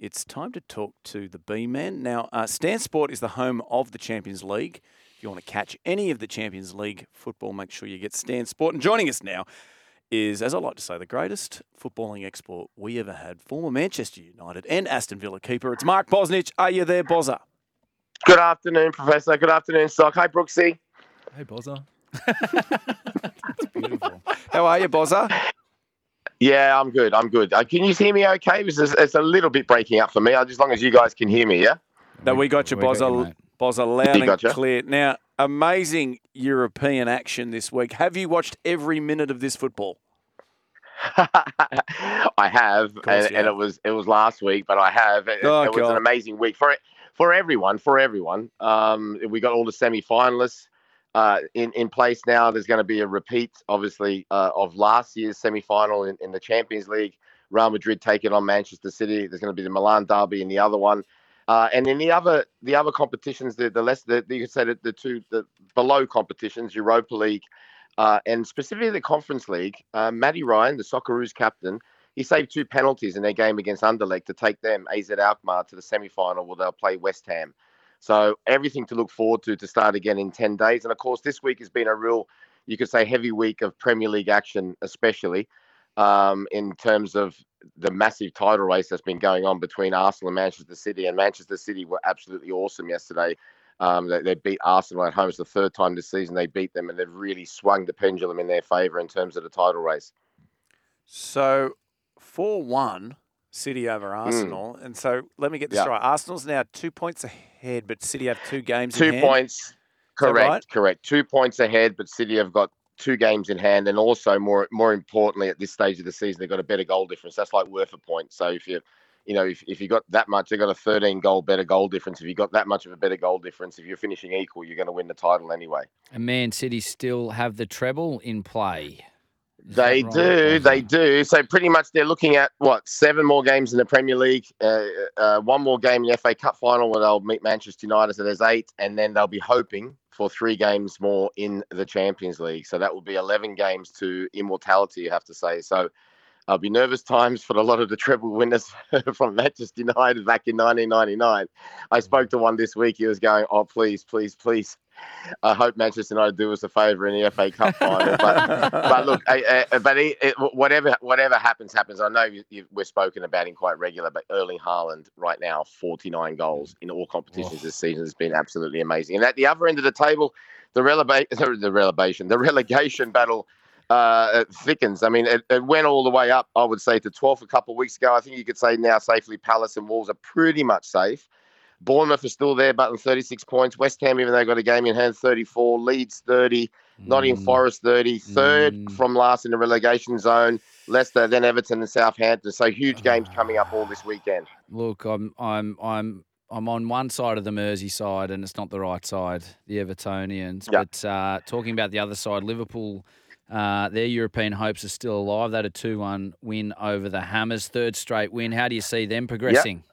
it's time to talk to the B man. Now, uh, Stan Sport is the home of the Champions League. If you want to catch any of the Champions League football, make sure you get Stan Sport. And joining us now is, as I like to say, the greatest footballing export we ever had, former Manchester United and Aston Villa keeper. It's Mark Bosnich. Are you there, Bozza? Good afternoon, Professor. Good afternoon, Sock. Hi, Brooksy. Hey, Bozza. That's beautiful. How are you, Bozza? Yeah, I'm good. I'm good. Uh, can you hear me okay? It's, it's a little bit breaking up for me, as long as you guys can hear me, yeah? No, we got you, We got you, Bozza. Bozza, loud We and got you. clear. Now, amazing European action this week. Have you watched every minute of this football? I have, course and, you and it was it was last week, but I have. It, Oh, it was an amazing week for for everyone. For everyone, um, we got all the semi-finalists uh, in in place now. There's going to be a repeat, obviously, uh, of last year's semi-final in, in the Champions League. Real Madrid taking on Manchester City. There's going to be the Milan derby in the other one. Uh, and in the other the other competitions, the the less the, you could say that the two the below competitions, Europa League, uh, and specifically the Conference League, uh, Matty Ryan, the Socceroos captain, he saved two penalties in their game against Anderlecht to take them AZ Alkmaar to the semi-final where they'll play West Ham. So everything to look forward to to start again in ten days. And of course, this week has been a real, you could say, heavy week of Premier League action, especially um, in terms of the massive title race that's been going on between Arsenal and Manchester City. And Manchester City were absolutely awesome yesterday. Um, they, they beat Arsenal at home. It's the third time this season they beat them, and they've really swung the pendulum in their favour in terms of the title race. So, 4 1 City over mm. Arsenal. And so, let me get this. Yeah. right. Arsenal's now two points ahead, but City have two games Two in hand. points, correct, right? correct. Two points ahead, but City have got two games in hand, and also more more importantly at this stage of the season, they've got a better goal difference. That's like worth a point. So if you you know, if, if you got that much, you've got a 13 goal better goal difference. If you got that much of a better goal difference, if you're finishing equal, you're going to win the title anyway. And Man City still have the treble in play. They right, do, they do. So pretty much they're looking at what seven more games in the Premier League, uh, uh, one more game in the FA Cup final where they'll meet Manchester United. So there's eight, and then they'll be hoping for three games more in the Champions League. So that will be 11 games to immortality, you have to say. So I'll be nervous times for a lot of the treble winners from Manchester United back in 1999. I mm. spoke to one this week. He was going, "Oh, please, please, please." I hope Manchester United do us a favour in the FA Cup final. But but look, I, I, but he, it, whatever whatever happens, happens. I know you, you, we're spoken about him quite regular, but Erling Haaland right now, 49 goals in all competitions Oh. this season has been absolutely amazing. And at the other end of the table, the relegation, the relegation, the relegation battle uh, it thickens. I mean, it, it went all the way up. I would say to 12 a couple of weeks ago. I think you could say now safely Palace and Wolves are pretty much safe. Bournemouth are still there, but on 36 points. West Ham, even though they got a game in hand, 34. Leeds 30. Nottingham Mm. Forest 30, third Mm. from last in the relegation zone. Leicester, then Everton and Southampton. So huge games coming up all this weekend. Look, I'm I'm I'm I'm on one side of the Mersey side, and it's not the right side, the Evertonians. Yeah. But uh, talking about the other side, Liverpool, uh, their European hopes are still alive. They had a two-one win over the Hammers, third straight win. How do you see them progressing?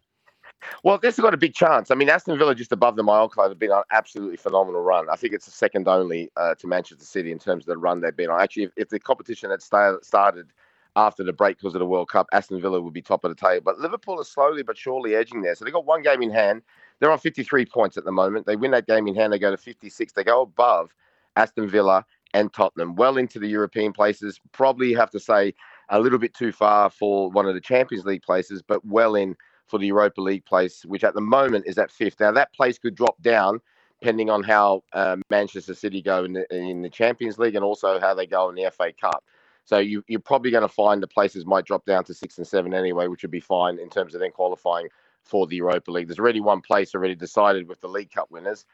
Well, this has got a big chance. I mean, Aston Villa just above the old club have been on an absolutely phenomenal run. I think it's a second only uh, to Manchester City in terms of the run they've been on. Actually, if, if the competition had sta- started after the break because of the World Cup, Aston Villa would be top of the table. But Liverpool is slowly but surely edging there. So they've got one game in hand. They're on 53 points at the moment. They win that game in hand, they go to 56. They go above Aston Villa and Tottenham, well into the European places. Probably have to say a little bit too far for one of the Champions League places, but well in for the Europa League place, which at the moment is at fifth. Now that place could drop down depending on how uh, Manchester City go in the, in the Champions League and also how they go in the FA Cup. So you, you're probably going to find the places might drop down to six and seven anyway, which would be fine in terms of then qualifying for the Europa League. There's already one place already decided with the League Cup winners.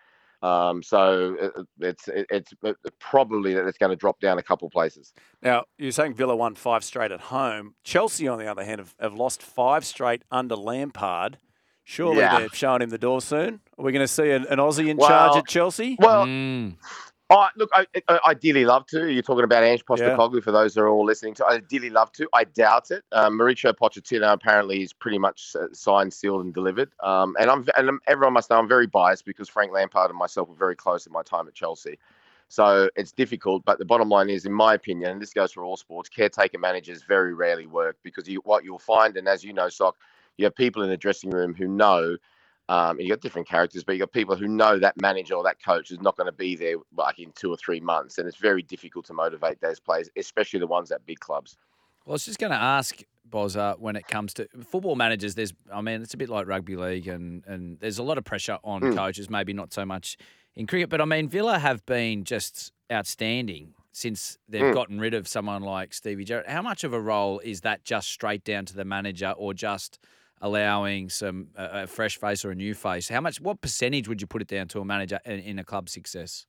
Um, so it, it's it, it's it, probably that it's going to drop down a couple places. Now, you're saying Villa won five straight at home. Chelsea, on the other hand, have, have lost five straight under Lampard. Surely Yeah. they're showing him the door soon. Are we going to see an, an Aussie in charge at Chelsea? Well, Mm. Oh, look, I, I ideally love to. You're talking about Ange Yeah. Postecoglou for those that are all listening to. I ideally love to. I doubt it. Um, Mauricio Pochettino apparently is pretty much signed, sealed, and delivered. Um, and I'm and everyone must know I'm very biased because Frank Lampard and myself were very close in my time at Chelsea. So it's difficult, but the bottom line is, in my opinion, and this goes for all sports, caretaker managers very rarely work because you, what you'll find, and as you know, Sock, you have people in the dressing room who know. Um, you got different characters, but you got people who know that manager or that coach is not going to be there like in two or three months, and it's very difficult to motivate those players, especially the ones at big clubs. Well, I was just going to ask, Bozza, when it comes to football managers, there's, I mean, it's a bit like rugby league, and, and there's a lot of pressure on Mm. coaches, maybe not so much in cricket. But I mean, Villa have been just outstanding since they've Mm. gotten rid of someone like Stevie Gerrard. How much of a role is that just straight down to the manager or just allowing some uh, a fresh face or a new face? How much, what percentage would you put it down to a manager in, in a club success?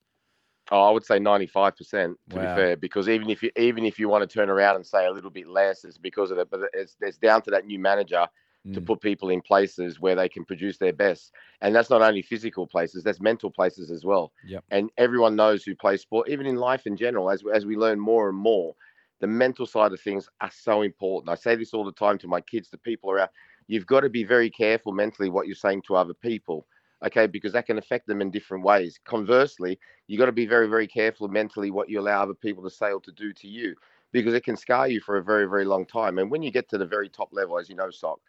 Oh, I would say ninety-five percent to Wow. be fair, because even if you even if you want to turn around and say a little bit less, it's because of it. But it's it's down to that new manager to Mm. put people in places where they can produce their best, and that's not only physical places, that's mental places as well. Yep. And everyone knows who plays sport, even in life in general, as as we learn more and more, the mental side of things are so important. I say this all the time to my kids, the people around. You've got to be very careful mentally what you're saying to other people, okay? Because that can affect them in different ways. Conversely, you've got to be very, very careful mentally what you allow other people to say or to do to you, because it can scar you for a very, very long time. And when you get to the very top level, as you know, Sock,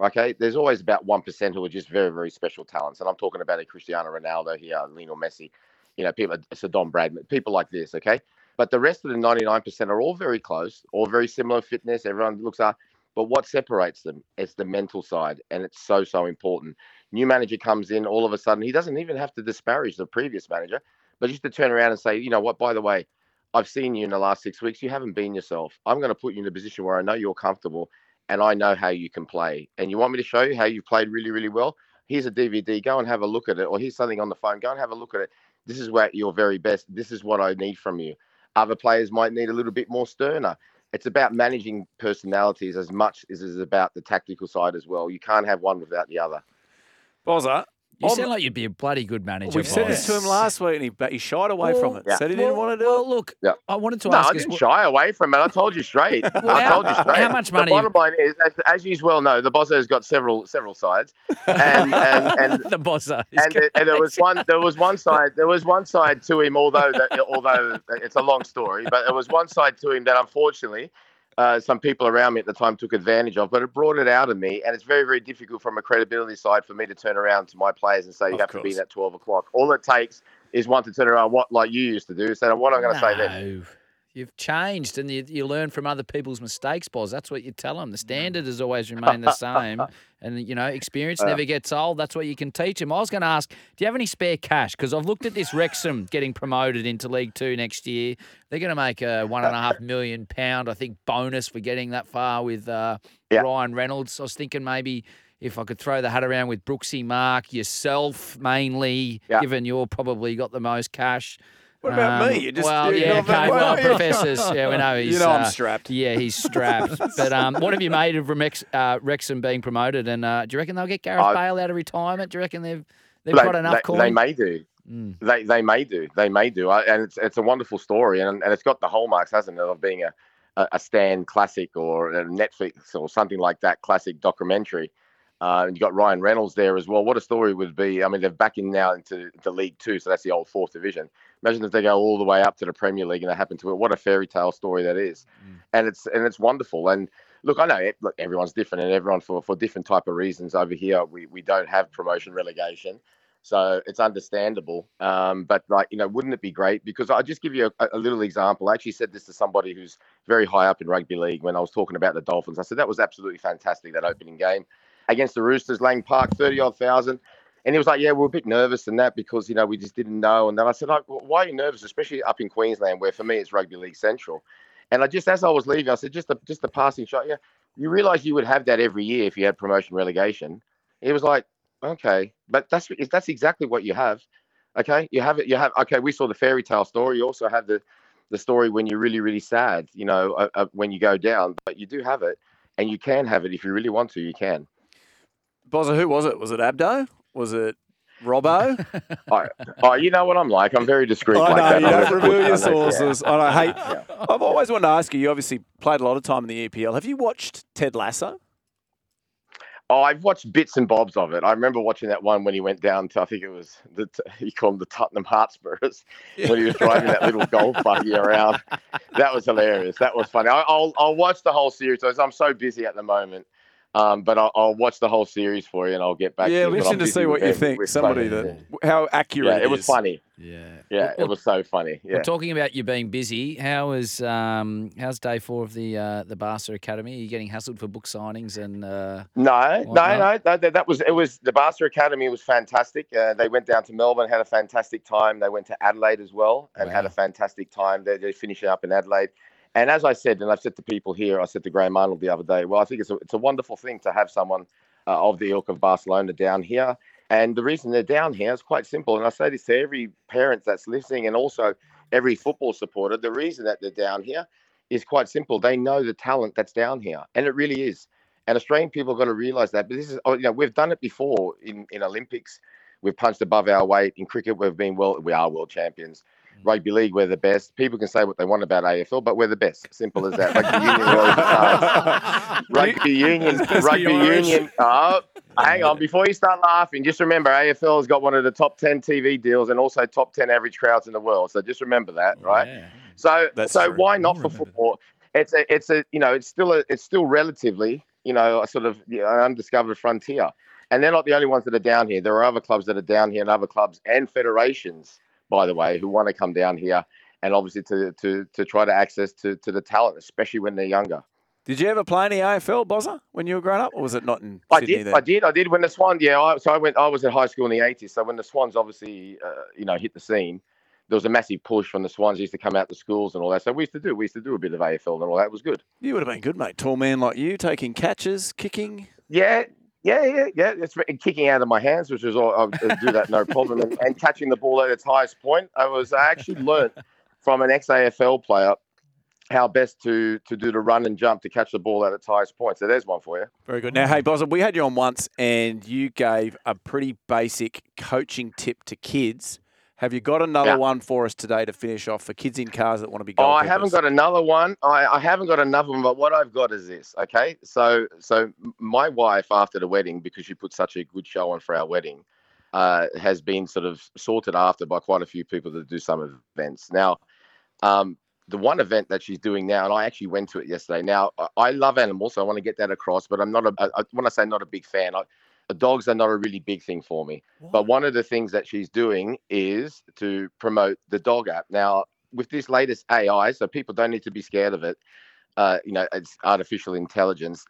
okay, there's always about one percent who are just very, very special talents. And I'm talking about a Cristiano Ronaldo here, Lionel Messi, you know, people, it's a Don Bradman, people like this, okay. But the rest of the 99% are all very close, all very similar fitness. Everyone looks up. But what separates them? is the mental side, and it's so so important. New manager comes in, all of a sudden he doesn't even have to disparage the previous manager, but just to turn around and say, you know what? By the way, I've seen you in the last six weeks. You haven't been yourself. I'm going to put you in a position where I know you're comfortable, and I know how you can play. And you want me to show you how you've played really really well? Here's a DVD. Go and have a look at it, or here's something on the phone. Go and have a look at it. This is where you're very best. This is what I need from you. Other players might need a little bit more sterner it's about managing personalities as much as it is about the tactical side as well. You can't have one without the other. Bozza, You I'm- sound like you'd be a bloody good manager. we've said this to him last week, and he, but he shied away Well, from it. Yeah. Said he didn't Well- want to do well, it. look, Yeah. I wanted to no, ask No, I didn't what- shy away from it. I told you straight. Well, I how- told you straight. how much money- The bottom line is, as, as you well know, the boss has got several several sides, and and, and the bozza. is and, it- and there was one there was one side there was one side to him although that, although it's a long story but there was one side to him that unfortunately uh, some people around me at the time took advantage of but it brought it out of me and it's very very difficult from a credibility side for me to turn around to my players and say you Of have to be course. at 12 o'clock all it takes is one to turn around what like you used to do say what i'm going to say then No. You've changed and you, you learn from other people's mistakes, Boz. That's what you tell them. The standard has always remained the same. And, you know, experience never gets old. That's what you can teach them. I was going to ask, do you have any spare cash? Because I've looked at this Wrexham getting promoted into League Two next year. They're going to make a one and a half million pound, I think, bonus for getting that far with uh, Yeah. Ryan Reynolds. I was thinking maybe if I could throw the hat around with Brooksy Mark, yourself mainly, Yeah. given you're probably got the most cash. What about Um, me? You just- well, you yeah, know, okay. Well, well, professors, yeah, we know he's. you know I'm uh, strapped. Yeah, he's strapped. but um, what have you made of Remex, uh, Wrexham being promoted? And uh, do you reckon they'll get Gareth I- Bale out of retirement? Do you reckon they've they've they, got enough they, coin? they may do Mm. They they may do. They may do. I, and it's it's a wonderful story, and and it's got the hallmarks, hasn't it, of being a a, a Stan classic or a Netflix or something like that classic documentary. Uh, and you got Ryan Reynolds there as well. What a story would be. I mean, they're back in now into the League Two, so that's the old fourth division. Imagine if they go all the way up to the Premier League and they happen to it. What a fairy tale story that is, Mm. and it's and it's wonderful. And look, I know it, look everyone's different, and everyone for for different type of reasons. Over here, we we don't have promotion relegation. So it's understandable. Um, but like, you know, wouldn't it be great? Because I'll just give you a, a little example. I actually said this to somebody who's very high up in rugby league when I was talking about the Dolphins. I said that was absolutely fantastic, that opening game against the Roosters, Lang Park, 30 odd thousand. And he was like, Yeah, we're a bit nervous and that because, you know, we just didn't know. And then I said, like, Why are you nervous, especially up in Queensland, where for me it's rugby league central? And I just, as I was leaving, I said, just a, just a passing shot. Yeah, you realize you would have that every year if you had promotion relegation. He was like, okay, but that's that's exactly what you have. Okay, you have it. You have okay. We saw the fairy tale story. You also have the the story when you're really really sad. You know, uh, uh, when you go down, but you do have it, and you can have it if you really want to. You can. Bozza, who was it? Was it Abdo? Was it Robbo? Oh, you know what I'm like. I'm very discreet. I know, like you don't reveal your sources. I know. Hey, yeah. I've always wanted to ask you. You obviously played a lot of time in the EPL. Have you watched Ted Lasso? Oh, I've watched bits and bobs of it. I remember watching that one when he went down to, I think it was, the, he called them the Tottenham Hotspurs, when he was driving that little golf buggy around. That was hilarious. That was funny. I, I'll, I'll watch the whole series. I'm so busy at the moment. Um, but I'll, I'll watch the whole series for you, and I'll get back. yeah, to it'll you. be But I'm to see what you think. Somebody playing. that how accurate Yeah, it was is. funny. Yeah. Yeah, it was so funny. Yeah. Well, talking about you being busy, how is um, how's day four of the uh, the Barca Academy? Are you getting hassled for book signings and uh, No, no, no, no. That, that was it. Was the Barca Academy was fantastic. Uh, they went down to Melbourne, had a fantastic time. They went to Adelaide as well and had a fantastic time. They they finishing up in Adelaide. And as I said, and I've said to people here, I said to Graham Arnold the other day. Well, I think it's a it's a wonderful thing to have someone uh, of the ilk of Barcelona down here. And the reason they're down here is quite simple. And I say this to every parent that's listening, and also every football supporter. The reason that they're down here is quite simple. They know the talent that's down here, and it really is. And Australian people have got to realise that. But this is, oh, you know, we've done it before in, in Olympics. We've punched above our weight. In cricket, we've been well. We are world champions. Mm. Rugby league, we're the best. People can say what they want about AFL, but we're the best. Simple as that. Rugby union, we're always the. Rugby union, rugby union. Oh, hang on. Before you start laughing, just remember AFL has got one of the top ten TV deals and also top ten average crowds in the world. So just remember that, right? Yeah. So That's so true. why not for remember that. football? It's a it's a you know it's still a it's still relatively you know a sort of you know, undiscovered frontier, and they're not the only ones that are down here. There are other clubs that are down here, and other clubs and federations, by the way, who want to come down here and obviously to to to try to access to to the talent, especially when they're younger. Did you ever play any AFL, Bozza, when you were growing up, or was it not in I Sydney did, then? I did, I did. When the Swans, yeah, I, so I went. I was at high school in the '80s. So when the Swans obviously, uh, you know, hit the scene, there was a massive push from the Swans. Used to come out to schools and all that. So we used to do. We used to do a bit of AFL and all that. It was good. You would have been good, mate. Tall man like you, taking catches, kicking. Yeah, yeah, yeah, yeah. It's kicking out of my hands, which was all. I do that no problem, and, and catching the ball at its highest point. I was. I actually learnt from an ex AFL player how best to to do the run and jump to catch the ball at its highest point. So there's one for you. Very good. Now, hey, Bozza, we had you on once, and you gave a pretty basic coaching tip to kids. Have you got another Yeah. one for us today to finish off for kids in cars that want to be going? Oh. I haven't got another one. I, I haven't got another one, but what I've got is this. Okay, so so my wife after the wedding, because she put such a good show on for our wedding, uh, has been sort of sorted after by quite a few people that do some events. Now, um, the one event that she's doing now, and I actually went to it yesterday. Now, I- love animals, so I want to get that across. But I'm not a. I, when I say not a big fan, I, dogs are not a really big thing for me. But one of the things that she's doing is to promote the dog app. Now, with this latest AI, so people don't need to be scared of it. Uh, you know, it's artificial intelligence.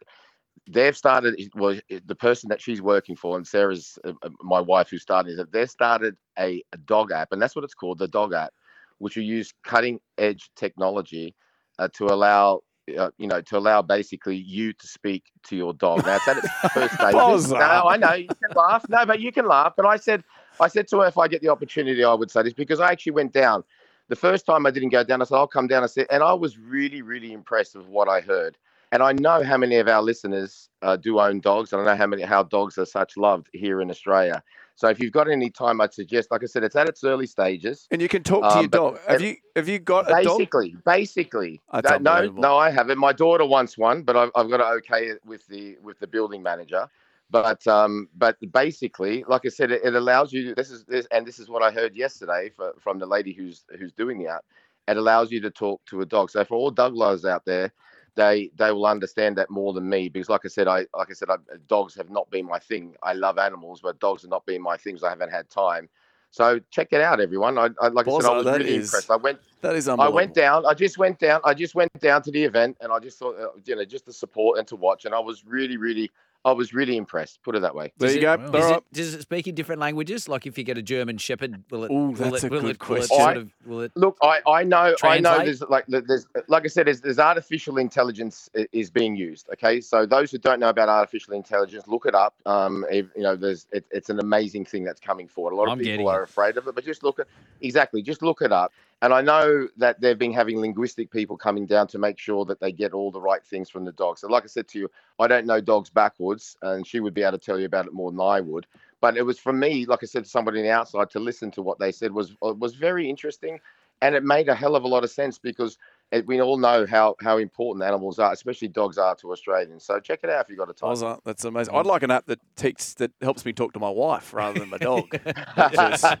They've started. Well, the person that she's working for, and Sarah's uh, uh, my wife who started it. They've started a, a dog app, and that's what it's called, the dog app, which will use cutting edge technology uh, to allow. Uh, you know, to allow basically you to speak to your dog. Now it's at its first. Bozza. No, I know you can laugh. No, but you can laugh. But I said, I said to her, if I get the opportunity, I would say this because I actually went down. The first time I didn't go down, I said, I'll come down. I said, and I was really, really impressed with what I heard. And I know how many of our listeners uh, do own dogs, and I know how many how dogs are such loved here in Australia. So if you've got any time, I'd suggest, like I said, it's at its early stages. And you can talk to Um, your dog. Have you have you got a dog? Basically, basically, no, no, I haven't. My daughter wants one, but I've, I've got to okay it with the with the building manager. But um, but basically, like I said, it, it allows you. This is this, and this is what I heard yesterday for, from the lady who's who's doing the app. It allows you to talk to a dog. So for all dog lovers out there, they they will understand that more than me because, like I said, I like I said, I, dogs have not been my thing. I love animals, but dogs have not been my things. I haven't had time. So check it out, everyone. I, I like I said, I was really is impressed. I went That is I went down. I just went down. I just went down to the event, and I just thought, uh, you know, just to support and to watch. And I was really, really, I was really impressed. Put it that way. There Does you it- go. Does, it, does it speak in different languages? Like if you get a German Shepherd, will it? Ooh, will that's it, a will good it, will question. sort of, will it? Look, I, I know, I know. There's like, there's like I said, there's, there's artificial intelligence is being used. Okay, so those who don't know about artificial intelligence, look it up. Um, if, you know, there's it, it's an amazing thing that's coming forward. A lot of I'm people are afraid of it, but just look at exactly, just look it up. And I know that they've been having linguistic people coming down to make sure that they get all the right things from the dog. So, like I said to you, I don't know dogs backwards, and she would be able to tell you about it more than I would. But it was for me, like I said, to somebody on the outside to listen to what they said was uh, was very interesting, and it made a hell of a lot of sense because it, we all know how how important animals are, especially dogs are to Australians. So check it out if you've got a time. Bozza, that's amazing. I'd like an app that takes that helps me talk to my wife rather than my dog. Just-